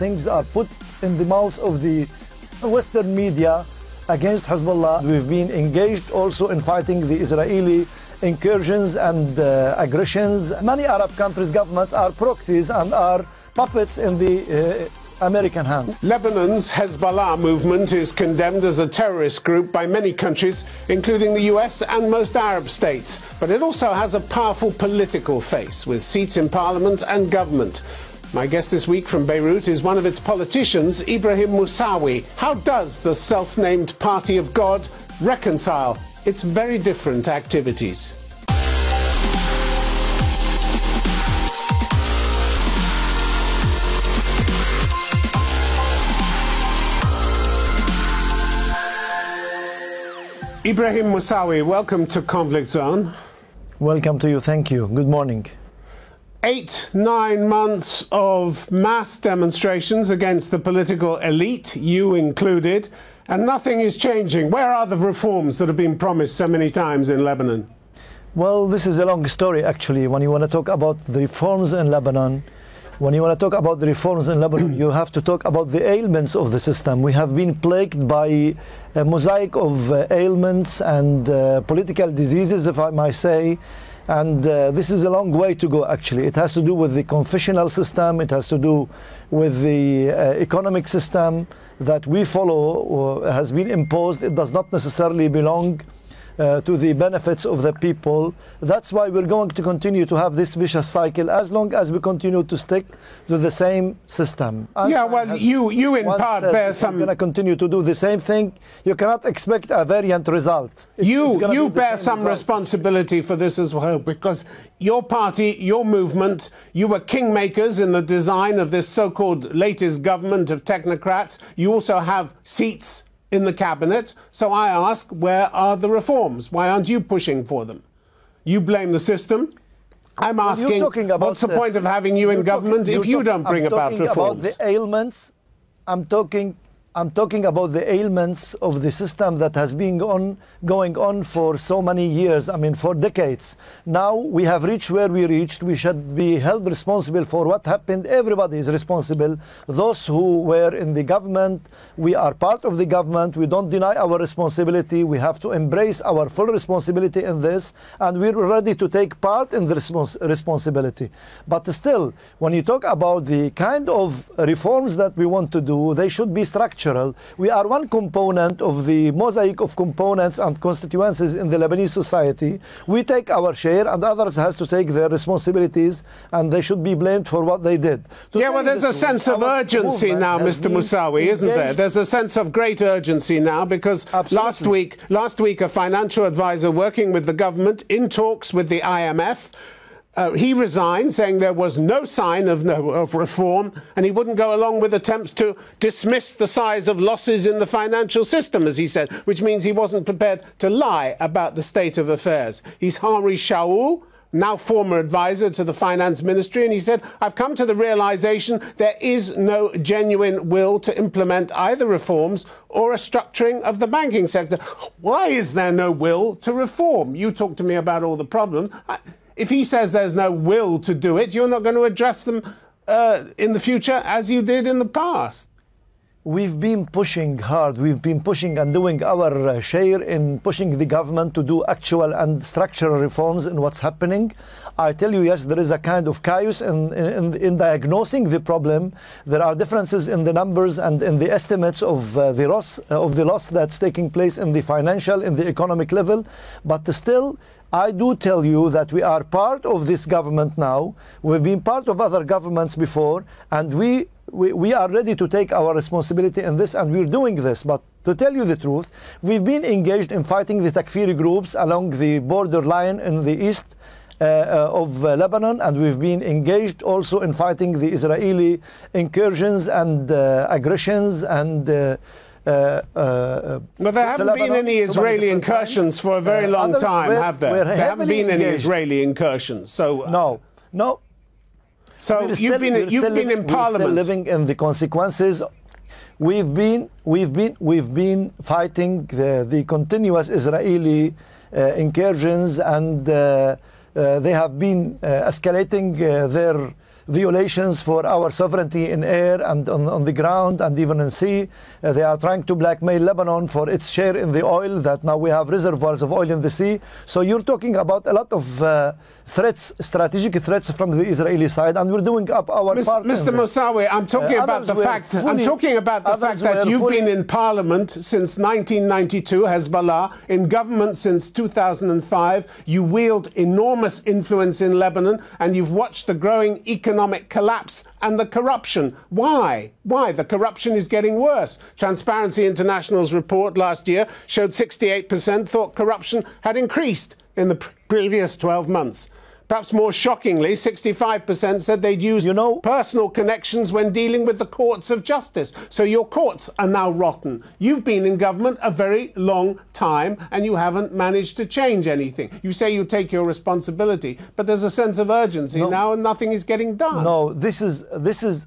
things are put in the mouth of the Western media against Hezbollah. We've been engaged also in fighting the Israeli incursions and uh, aggressions. Many Arab countries' governments are proxies and are puppets in the uh, American hand. Lebanon's Hezbollah movement is condemned as a terrorist group by many countries, including the US and most Arab states. But it also has a powerful political face with seats in parliament and government. My guest this week from Beirut is one of its politicians, Ibrahim Mousawi. How does the self named Party of God reconcile its very different activities? Ibrahim Mousawi, welcome to Conflict Zone. Welcome to you. Thank you. Good morning. Eight, nine months of mass demonstrations against the political elite, you included, and nothing is changing. Where are the reforms that have been promised so many times in Lebanon? Well, this is a long story, actually. When you want to talk about the reforms in Lebanon, when you want to talk about the reforms in Lebanon, you have to talk about the ailments of the system. We have been plagued by a mosaic of uh, ailments and uh, political diseases, if I might say. And uh, this is a long way to go, actually. It has to do with the confessional system, it has to do with the uh, economic system that we follow, has been imposed. It does not necessarily belong uh, to the benefits of the people. That's why we're going to continue to have this vicious cycle as long as we continue to stick to the same system. As yeah, well, you, you in part bear some. You're going to continue to do the same thing. You cannot expect a variant result. It, you you bear some result. responsibility for this as well because your party, your movement, you were kingmakers in the design of this so called latest government of technocrats. You also have seats in the cabinet. So I ask, where are the reforms? Why aren't you pushing for them? You blame the system. I'm asking, well, what's the, the, point of having you in government talking, if you don't bring I'm about reforms? About the ailments. I'm talking I'm talking about the ailments of the system that has been on, going on for so many years, I mean, for decades. Now we have reached where we reached. We should be held responsible for what happened. Everybody is responsible. Those who were in the government, we are part of the government. We don't deny our responsibility. We have to embrace our full responsibility in this, and we're ready to take part in the respons responsibility. But still, when you talk about the kind of reforms that we want to do, they should be structured structural. We are one component of the mosaic of components and constituencies in the Lebanese society. We take our share, and others has to take their responsibilities, and they should be blamed for what they did. To yeah, well, there's a sense of urgency now, Mr. Mousawi, isn't there? There's a sense of great urgency now because Absolutely. last week, last week, a financial advisor working with the government in talks with the IMF uh, he resigned, saying there was no sign of, no, of reform, and he wouldn't go along with attempts to dismiss the size of losses in the financial system, as he said, which means he wasn't prepared to lie about the state of affairs. He's Henri Chaoul, now former advisor to the finance ministry, and he said, I've come to the realization there is no genuine will to implement either reforms or a structuring of the banking sector. Why is there no will to reform? You talk to me about all the problems. I, if he says there's no will to do it, you're not going to address them uh, in the future as you did in the past. We've been pushing hard. We've been pushing and doing our uh, share in pushing the government to do actual and structural reforms in what's happening. I tell you, yes, there is a kind of chaos in, in, in diagnosing the problem. There are differences in the numbers and in the estimates of uh, the loss uh, of the loss that's taking place in the financial, in the economic level. But still, I do tell you that we are part of this government now. We've been part of other governments before, and we, we, we are ready to take our responsibility in this, and we're doing this. But to tell you the truth, we've been engaged in fighting the Takfiri groups along the border line in the east uh, uh, of uh, Lebanon, and we've been engaged also in fighting the Israeli incursions and uh, aggressions and uh, uh, uh, but there haven't been any Israeli incursions for a very uh, long time, have there? There haven't been any Israeli incursions. So no, no. So you've still, been you've been living, in Parliament, living in the consequences. We've been we've been we've been fighting the, the continuous Israeli uh, incursions, and uh, uh, they have been escalating their violations for our sovereignty in air and on, on the ground and even in sea. Uh, they are trying to blackmail Lebanon for its share in the oil that now we have reservoirs of oil in the sea. So you're talking about a lot of uh, threats, strategic threats from the Israeli side, and we're doing up our part. Mr. Mousawi, I'm talking uh, about the fact. Fully, I'm talking about the fact that you've fully, been in parliament since 1992, Hezbollah, in government since 2005. You wield enormous influence in Lebanon, and you've watched the growing economic collapse and the corruption. Why? Why? The corruption is getting worse. Transparency International's report last year showed 68% thought corruption had increased in the previous 12 months. Perhaps more shockingly, 65% said they'd use you know, personal connections when dealing with the courts of justice. So your courts are now rotten. You've been in government a very long time and you haven't managed to change anything. You say you take your responsibility, but there's a sense of urgency no, now and nothing is getting done. No, this is this is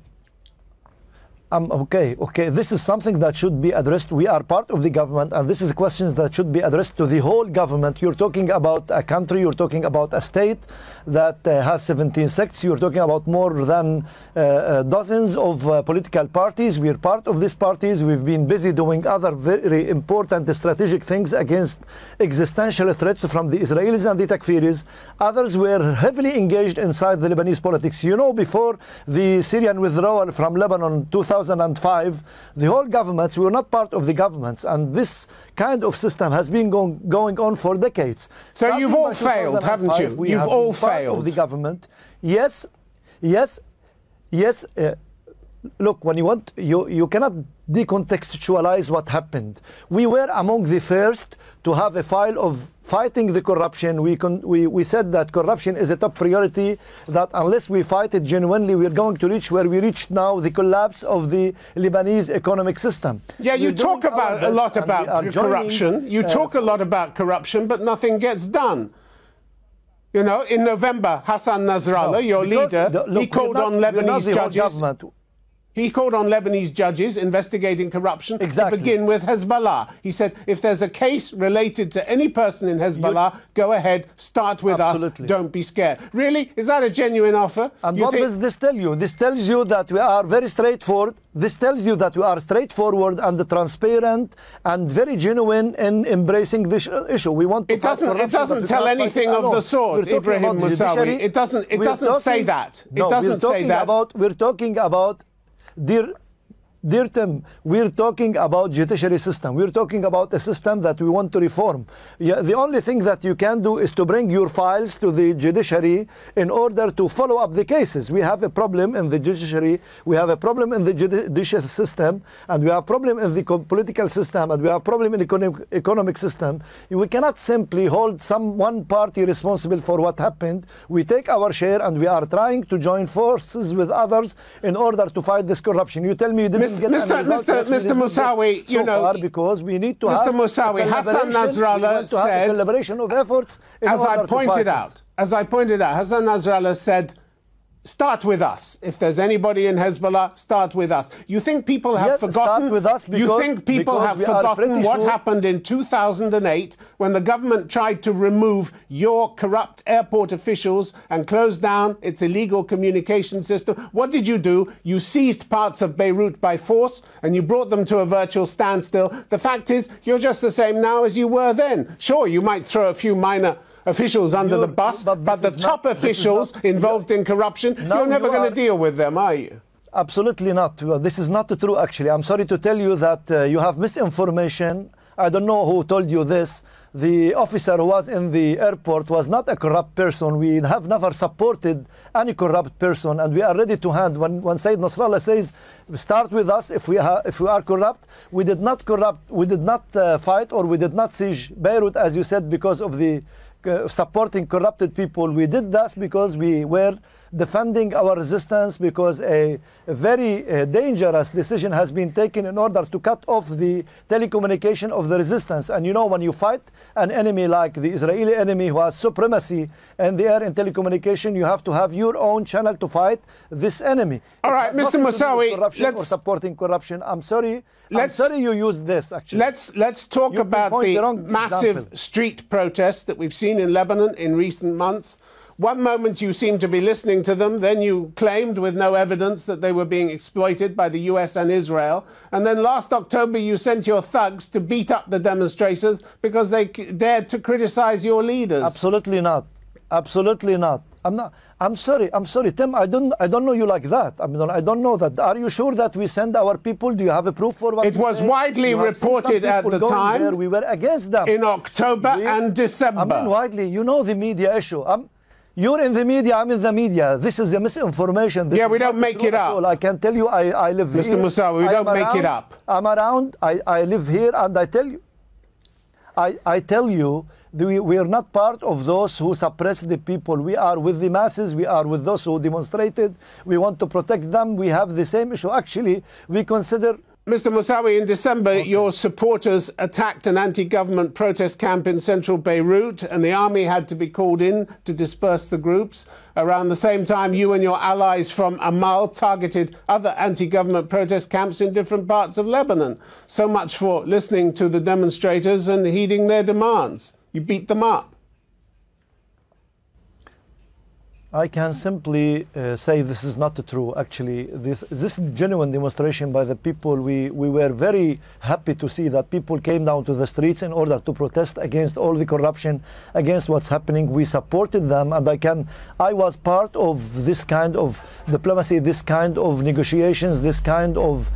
um, okay, okay. This is something that should be addressed. We are part of the government, and this is questions that should be addressed to the whole government. You're talking about a country, you're talking about a state that uh, has 17 sects. You're talking about more than uh, uh, dozens of uh, political parties. We're part of these parties. We've been busy doing other very important strategic things against existential threats from the Israelis and the Takfiris. Others were heavily engaged inside the Lebanese politics. You know, before the Syrian withdrawal from Lebanon 2000. 2005, the whole governments, we were not part of the governments, and this kind of system has been going, going on for decades. So Starting you've all failed, haven't you? You've all failed. Of the government. Yes, yes, yes. Uh, look, when you want, you, you cannot decontextualize what happened. We were among the first to have a file of fighting the corruption. We, con- we, we said that corruption is a top priority, that unless we fight it genuinely, we're going to reach where we reached now, the collapse of the Lebanese economic system. Yeah, you we're talk about a lot about corruption. Joining, you uh, talk a lot about corruption, but nothing gets done. You know, in November, Hassan Nasrallah, no, your leader, the, look, he called not, on Lebanese judges. Government. He called on Lebanese judges investigating corruption exactly. to begin with Hezbollah. He said, if there's a case related to any person in Hezbollah, you, go ahead, start with absolutely. us, don't be scared. Really? Is that a genuine offer? And you what think- does this tell you? This tells you that we are very straightforward. This tells you that we are straightforward and transparent and very genuine in embracing this issue. We want to it doesn't, it doesn't tell anything of the sort, Ibrahim Mousawi. It doesn't, it doesn't talking, say that. It no, doesn't say that. About, we're talking about dear Dear Tim, we're talking about judiciary system. We're talking about a system that we want to reform. Yeah, the only thing that you can do is to bring your files to the judiciary in order to follow up the cases. We have a problem in the judiciary, we have a problem in the judicial system, and we have a problem in the political system, and we have a problem in the economic, economic system. We cannot simply hold some one party responsible for what happened. We take our share, and we are trying to join forces with others in order to fight this corruption. You tell me you didn't Mr. Mr. Mr. Mousawi, you so know, because we need to Mr. have Mousawi, Hassan Nasrallah said, collaboration of efforts. as I pointed out, as I pointed out, Hassan Nasrallah said Start with us. If there's anybody in Hezbollah, start with us. You think people have yes, forgotten? with us because, you think people have forgotten what sure. happened in 2008 when the government tried to remove your corrupt airport officials and close down its illegal communication system? What did you do? You seized parts of Beirut by force and you brought them to a virtual standstill. The fact is, you're just the same now as you were then. Sure, you might throw a few minor officials under the bus, but, but the top not, officials not, involved in corruption, no, you're never you going to deal with them, are you? Absolutely not. Well, this is not true, actually. I'm sorry to tell you that uh, you have misinformation. I don't know who told you this. The officer who was in the airport was not a corrupt person. We have never supported any corrupt person, and we are ready to hand. When, when Sayyid Nasrallah says, start with us if we, if we are corrupt, we did not corrupt, we did not uh, fight or we did not siege Beirut, as you said, because of the uh, supporting corrupted people. We did that because we were defending our resistance because a, a very uh, dangerous decision has been taken in order to cut off the telecommunication of the resistance. And you know, when you fight an enemy like the Israeli enemy who has supremacy in the air in telecommunication, you have to have your own channel to fight this enemy. All right, Mr. Mousawi, let's supporting corruption. I'm sorry. Let's, I'm sorry you used this. Actually, let's let's talk you about the, the massive example. street protests that we've seen in Lebanon in recent months One moment you seemed to be listening to them, then you claimed with no evidence that they were being exploited by the US and Israel. And then last October you sent your thugs to beat up the demonstrators because they dared to criticize your leaders. Absolutely not. Absolutely not. I'm not. I'm sorry. I'm sorry, Tim. I don't. I don't know you like that. I mean, I don't know that. Are you sure that we send our people? Do you have a proof for what? It was say? widely reported at the time. There. We were against them in October we, and December. I mean, widely. You know the media issue. I'm, you're in the media, I'm in the media. This is a misinformation. This yeah, we don't make it up. I can tell you, I, I live Mr. here. Mr. Mousawi, we don't around, make it up. I'm around, I, I live here, and I tell you, I, I tell you, we, we are not part of those who suppress the people. We are with the masses. We are with those who demonstrated. We want to protect them. We have the same issue. Actually, we consider Mr. Mousawi, in December, okay. your supporters attacked an anti government protest camp in central Beirut, and the army had to be called in to disperse the groups. Around the same time, you and your allies from Amal targeted other anti government protest camps in different parts of Lebanon. So much for listening to the demonstrators and heeding their demands. You beat them up. I can simply uh, say this is not true. Actually, this, this genuine demonstration by the people, we, we were very happy to see that people came down to the streets in order to protest against all the corruption, against what's happening. We supported them, and I can, I was part of this kind of diplomacy, this kind of negotiations, this kind of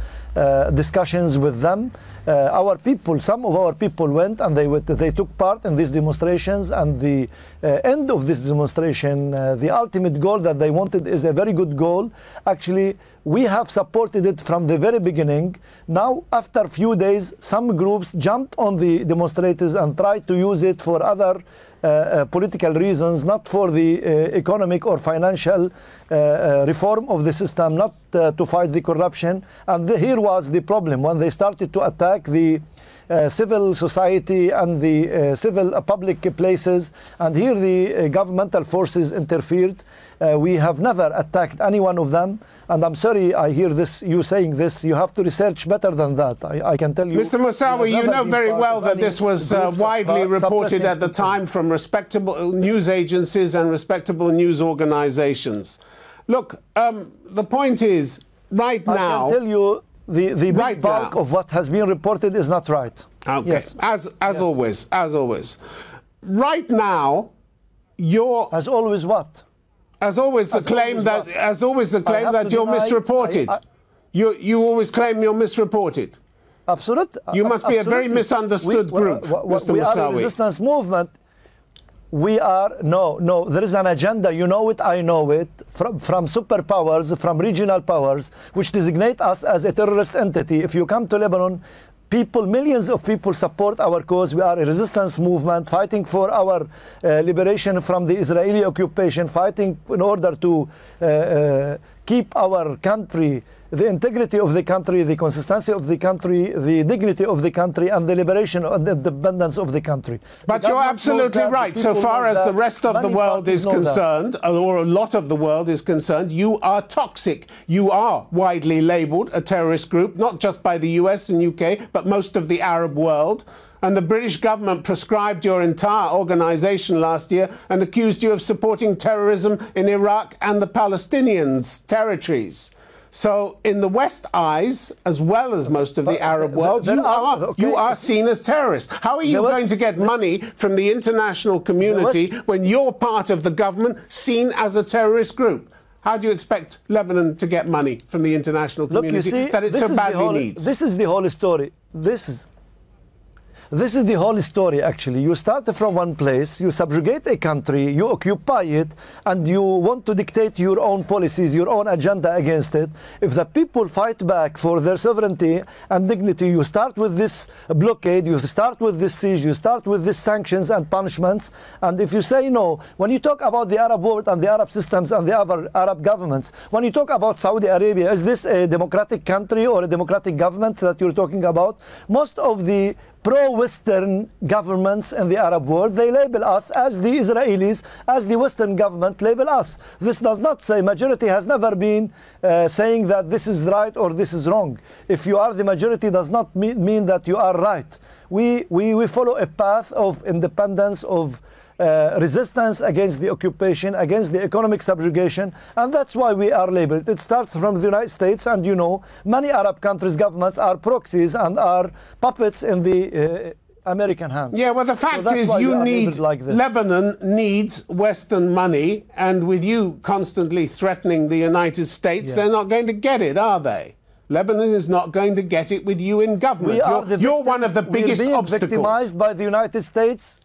discussions with them uh, our people, some of our people went and they, they took part in these demonstrations. And the uh, end of this demonstration, uh, the ultimate goal that they wanted is a very good goal. Actually, we have supported it from the very beginning. Now, after a few days, some groups jumped on the demonstrators and tried to use it for other uh, uh, political reasons, not for the uh, economic or financial reform of the system, not to fight the corruption. And the, here was the problem when they started to attack the uh, civil society and the uh, civil uh, public places. And here the governmental forces interfered. we have never attacked any one of them. And I'm sorry, I hear this, you saying this. You have to research better than that. I, I can tell you. Mr. Mousawi, you know very well that this was uh, widely reported at the time from respectable news agencies and respectable news organizations. Look, um, the point is, right now. I can tell you the, the big right bulk now. of what has been reported is not right. Okay. Yes. As, as yes. always, as always. Right now, you're. As always, what? As always, the as claim always that what? as always the claim that you're deny, misreported. I, I, you you always claim you're misreported. Absolutely. You must be a very misunderstood we, group, we, we, Mr. We Mousawi. are a resistance movement. We are no no. There is an agenda. You know it. I know it. From from superpowers, from regional powers, which designate us as a terrorist entity. If you come to Lebanon, people, millions of people support our cause. We are a resistance movement fighting for our uh, liberation from the Israeli occupation, fighting in order to uh, uh, keep our country the integrity of the country, the consistency of the country, the dignity of the country, and the liberation and the independence of the country. But you're absolutely right. So far as the rest of the world is concerned, that. or a lot of the world is concerned, you are toxic. You are widely labeled a terrorist group, not just by the US and UK, but most of the Arab world. And the British government proscribed your entire organization last year and accused you of supporting terrorism in Iraq and the Palestinians' territories. So, in the West eyes, as well as most of the uh, Arab world, you are, okay. you are seen as terrorists. How are you was, going to get money from the international community was, when you're part of the government seen as a terrorist group? How do you expect Lebanon to get money from the international community Look, see, that it so badly whole, needs? This is the whole story. This is this is the whole story, actually. You start from one place, you subjugate a country, you occupy it, and you want to dictate your own policies, your own agenda against it. If the people fight back for their sovereignty and dignity, you start with this blockade, you start with this siege, you start with these sanctions and punishments. And if you say no, when you talk about the Arab world and the Arab systems and the other Arab governments, when you talk about Saudi Arabia, is this a democratic country or a democratic government that you're talking about? Most of the pro-Western governments in the Arab world, they label us as the Israelis, as the Western government label us. This does not say, majority has never been uh, saying that this is right or this is wrong. If you are the majority does not mean, mean that you are right. We, we, we follow a path of independence, of uh, resistance against the occupation, against the economic subjugation, and that's why we are labeled. It starts from the United States, and you know, many Arab countries' governments are proxies and are puppets in the uh, American hands. Yeah, well, the fact so is, you need like Lebanon needs Western money, and with you constantly threatening the United States, yes. they're not going to get it, are they? Lebanon is not going to get it with you in government. You're, you're, one of the biggest We're being obstacles. victimized by the United States.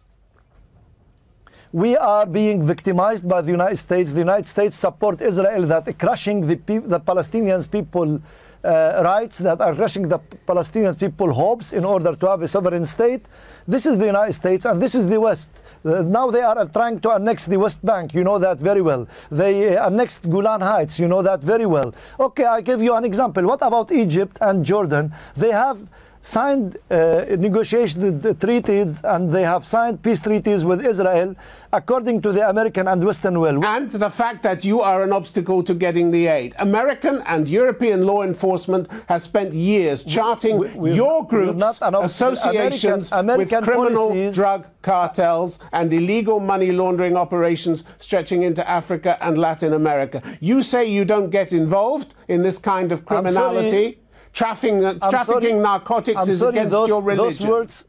We are being victimized by the United States. The United States support Israel that crushing the, the Palestinians people uh, rights that are crushing the Palestinian people hopes in order to have a sovereign state. This is the United States and this is the West. Uh, now they are trying to annex the West Bank. You know that very well. They uh, annexed Golan Heights. You know that very well. Okay, I give you an example. What about Egypt and Jordan? They have signed uh, negotiated treaties and they have signed peace treaties with Israel according to the American and Western will. And the fact that you are an obstacle to getting the aid. American and European law enforcement has spent years charting we, we, your groups, associations American, American with criminal policies. drug cartels and illegal money laundering operations stretching into Africa and Latin America. You say you don't get involved in this kind of criminality trafficking, uh, trafficking narcotics I'm is sorry, against those, your religion. Those words,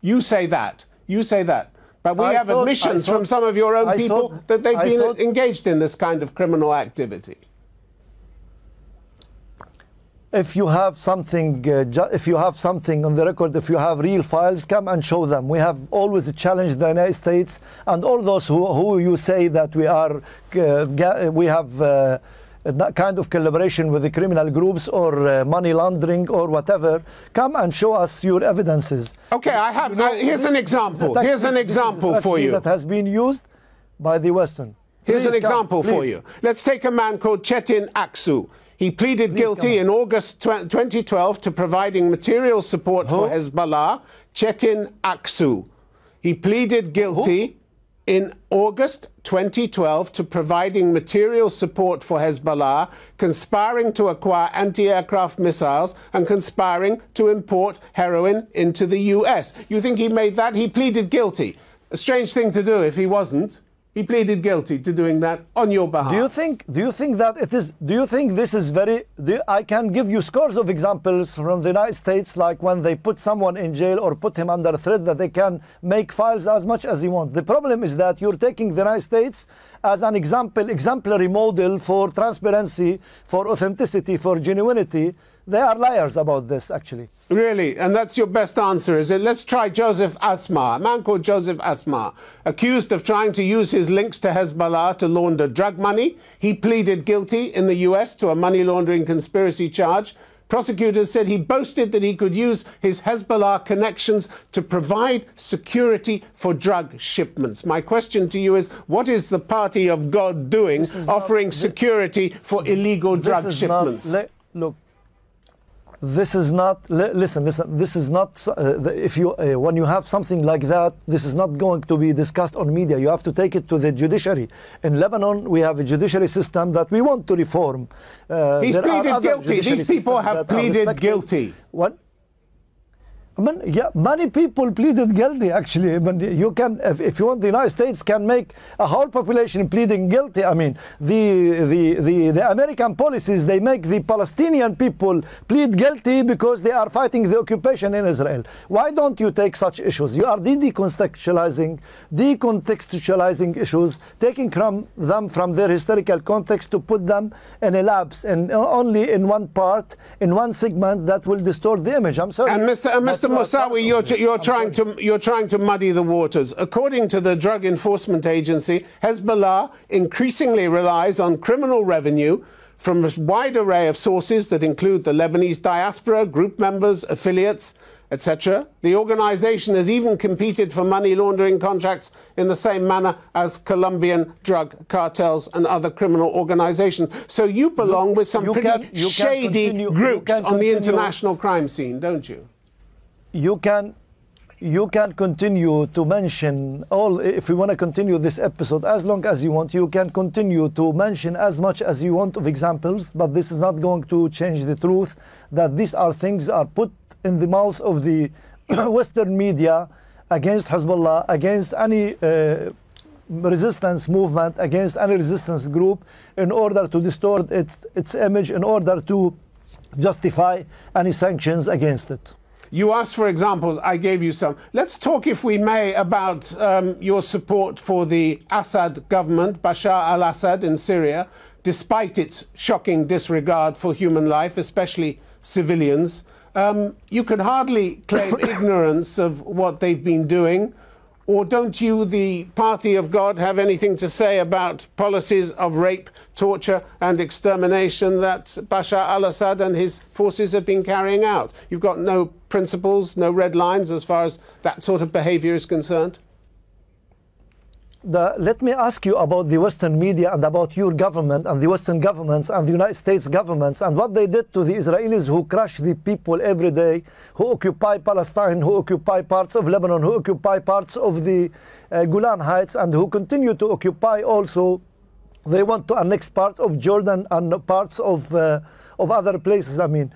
you say that. You say that. But we I have thought, admissions thought, from some of your own I people thought, that they've been engaged in this kind of criminal activity. If you have something, uh, if you have something on the record, if you have real files, come and show them. We have always challenged the United States and all those who, who you say that we are, uh, we have. Uh, that kind of collaboration with the criminal groups or uh, money laundering or whatever, come and show us your evidences. Okay, I have. You know, uh, here's an example. Here's an example for you. That has been used by the Western. Here's an example come, for you. Let's take a man called Chetin Aksu. He pleaded please guilty in August 2012 to providing material support Who? for Hezbollah. Chetin Aksu. He pleaded guilty. Who? In August 2012 to providing material support for Hezbollah, conspiring to acquire anti aircraft missiles, and conspiring to import heroin into the US. You think he made that? He pleaded guilty. A strange thing to do if he wasn't. He pleaded guilty to doing that on your behalf. Do you think? Do you think that it is? Do you think this is very? Do, I can give you scores of examples from the United States, like when they put someone in jail or put him under threat, that they can make files as much as they want. The problem is that you're taking the United States as an example, exemplary model for transparency, for authenticity, for genuinity they are liars about this, actually. Really? And that's your best answer, is it? Let's try Joseph Asmar, a man called Joseph Asmar, accused of trying to use his links to Hezbollah to launder drug money. He pleaded guilty in the US to a money laundering conspiracy charge. Prosecutors said he boasted that he could use his Hezbollah connections to provide security for drug shipments. My question to you is what is the party of God doing offering not, security for illegal drug shipments? Not, look, this is not listen listen this is not uh, if you uh, when you have something like that this is not going to be discussed on media. You have to take it to the judiciary. In lebanon we have a judiciary system that we want to reform. Uh, he's pleaded guilty. These people have pleaded guilty. What yeah, many people pleaded guilty. Actually, I mean, you can, if, if, you want, the United States can make a whole population pleading guilty. I mean, the, the the the American policies they make the Palestinian people plead guilty because they are fighting the occupation in Israel. Why don't you take such issues? You are decontextualizing, decontextualizing issues, taking from them from their historical context to put them in a lapse and only in one part, in one segment that will distort the image. I'm sorry. And Mr. Uh, Mr. Mousawi, you're, you're trying to you're trying to muddy the waters. According to the Drug Enforcement Agency, Hezbollah increasingly relies on criminal revenue from a wide array of sources that include the Lebanese diaspora, group members, affiliates, etc. The organization has even competed for money laundering contracts in the same manner as Colombian drug cartels and other criminal organizations. So you belong with some pretty can, shady groups on the international crime scene, don't you? You can you can continue to mention all if we want to continue this episode as long as you want you can continue to mention as much as you want of examples but this is not going to change the truth that these are things are put in the mouth of the western media against hezbollah against any uh, resistance movement against any resistance group in order to distort its, its image, in order to justify any sanctions against it. You asked for examples, I gave you some. Let's talk, if we may, about um, your support for the Assad government, Bashar al Assad in Syria, despite its shocking disregard for human life, especially civilians. Um, you could hardly claim ignorance of what they've been doing. Or don't you, the party of God, have anything to say about policies of rape, torture, and extermination that Bashar al Assad and his forces have been carrying out? You've got no principles, no red lines as far as that sort of behavior is concerned? The, let me ask you about the Western media and about your government and the Western governments and the United States governments and what they did to the Israelis who crush the people every day, who occupy Palestine, who occupy parts of Lebanon, who occupy parts of the uh, Golan Heights, and who continue to occupy also. They want to annex part of Jordan and parts of uh, of other places. I mean,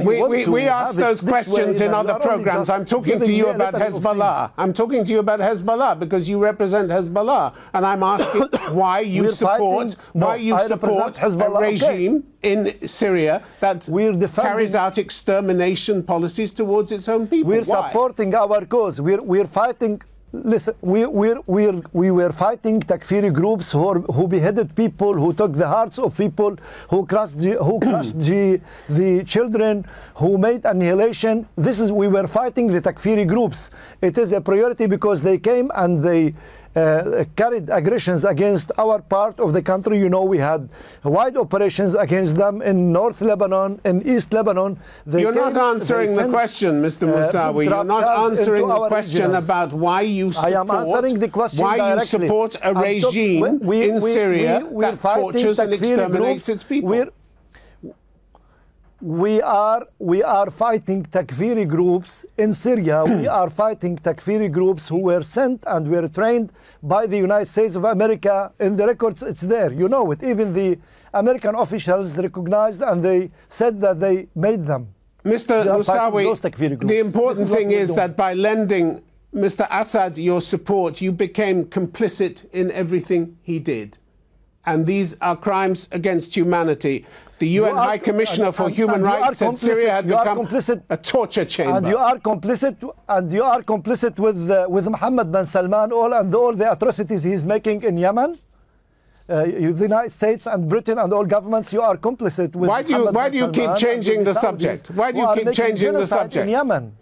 we, we, we ask those questions in other programs. I'm talking to you about Hezbollah. I'm talking to you about Hezbollah because you represent Hezbollah, and I'm asking why you support fighting, why you support Hezbollah. a regime okay. in Syria that carries out extermination policies towards its own people. We're why? supporting our cause. We're we're fighting listen, we, we, we, we were fighting Takfiri groups who, are, who beheaded people, who took the hearts of people, who crushed, who crushed the, the children, who made annihilation. This is, we were fighting the Takfiri groups. It is a priority because they came and they uh, carried aggressions against our part of the country. You know, we had wide operations against them in North Lebanon, in East Lebanon. They You're came, not answering the question, Mr. Uh, Mousawi. You're not answering the question regions. about why you support, I am answering the question why directly. you support a regime we, in we, Syria we, that tortures and exterminates its people. We're, we are we are fighting Takfiri groups in Syria. we are fighting Takfiri groups who were sent and were trained by the United States of America. In the records, it's there. You know it. Even the American officials recognized and they said that they made them. Mr. Mousawi, the important thing is that by lending Mr. Assad your support, you became complicit in everything he did. And these are crimes against humanity. The UN are, High Commissioner and, for and, Human and Rights said Syria had become complicit, a torture chamber. And you are complicit, and you are complicit with uh, with Mohammed bin Salman all and all the atrocities he's making in Yemen. Uh, the United States and Britain and all governments, you are complicit with. Why do you Why do you keep changing the subject? Why do you keep changing the subject? In Yemen.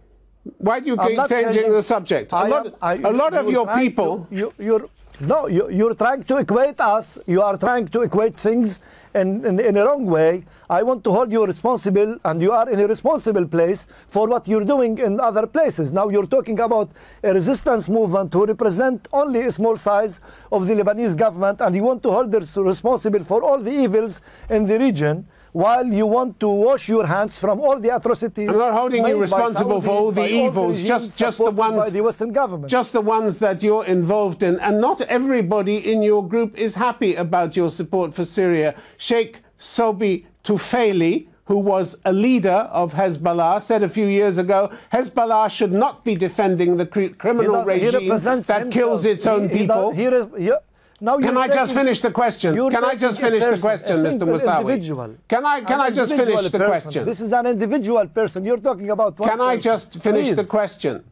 Why do you keep changing, the subject? A lot, I, a lot of your people. To, you, you're, no, you, you're trying to equate us. You are trying to equate things in, in, in, a wrong way. I want to hold you responsible, and you are in a responsible place for what you're doing in other places. Now you're talking about a resistance movement who represent only a small size of the Lebanese government, and you want to hold them responsible for all the evils in the region while you want to wash your hands from all the atrocities. I'm not holding you responsible for all the evils, just just the ones the Western government. Just the ones that you're involved in, and not everybody in your group is happy about your support for Syria. Sheikh Subhi Tufaili who was a leader of Hezbollah, said a few years ago Hezbollah should not be defending the criminal regime that kills its own he, people. He does, he, now can I just finish the question? Can I just finish person, the question, Mr. Mousawi? Individual. Can I can I just finish the question? This is an individual person. You're talking about. Can person. I just finish please. the question?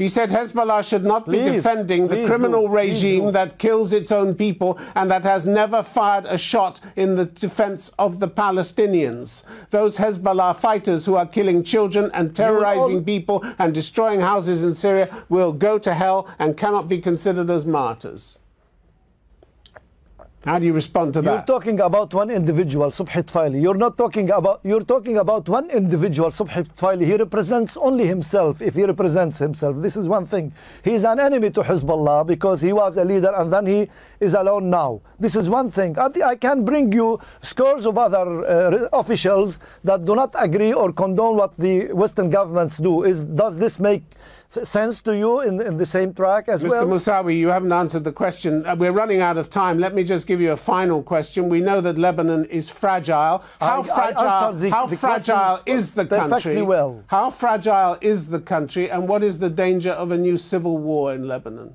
He said Hezbollah should not please, be defending the criminal do, regime that kills its own people and that has never fired a shot in the defense of the Palestinians. Those Hezbollah fighters who are killing children and terrorizing all... people and destroying houses in Syria will go to hell and cannot be considered as martyrs. How do you respond to that? You're talking about one individual, Subhi Tfaili. You're not talking about, you're talking about one individual, Subhi Tfaili. He represents only himself, if he represents himself. This is one thing. He's an enemy to Hezbollah because he was a leader and then he is alone now. This is one thing. I can bring you scores of other uh, officials that do not agree or condone what the Western governments do. Is, does this make sense to you in, in the same track as Mr. well? Mr. Mousawi, you haven't answered the question. Uh, we're running out of time. Let me just give you a final question. We know that Lebanon is fragile. How I, fragile, I the, how the fragile is the country? Well. How fragile is the country, and what is the danger of a new civil war in Lebanon?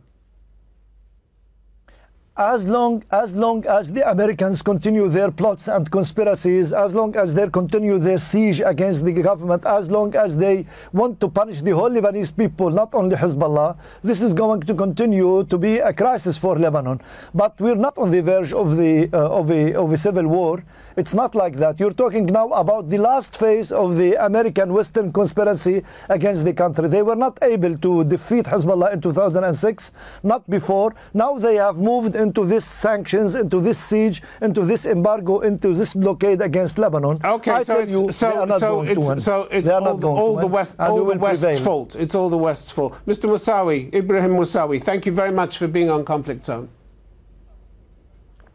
As long as long as the Americans continue their plots and conspiracies, as long as they continue their siege against the government, as long as they want to punish the whole Lebanese people, not only Hezbollah, this is going to continue to be a crisis for Lebanon. But we're not on the verge of the uh, of a of a civil war. It's not like that. You're talking now about the last phase of the American Western conspiracy against the country. They were not able to defeat Hezbollah in 2006, not before. Now they have moved into this sanctions, into this siege, into this embargo, into this blockade against Lebanon. Okay, I so it's, you, so, they are not so it's, so it's all, the, all the West, all the West's prevail. fault. It's all the West's fault. Mr. Mousawi, Ibrahim Mousawi, thank you very much for being on Conflict Zone.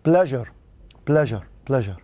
Pleasure, pleasure, pleasure.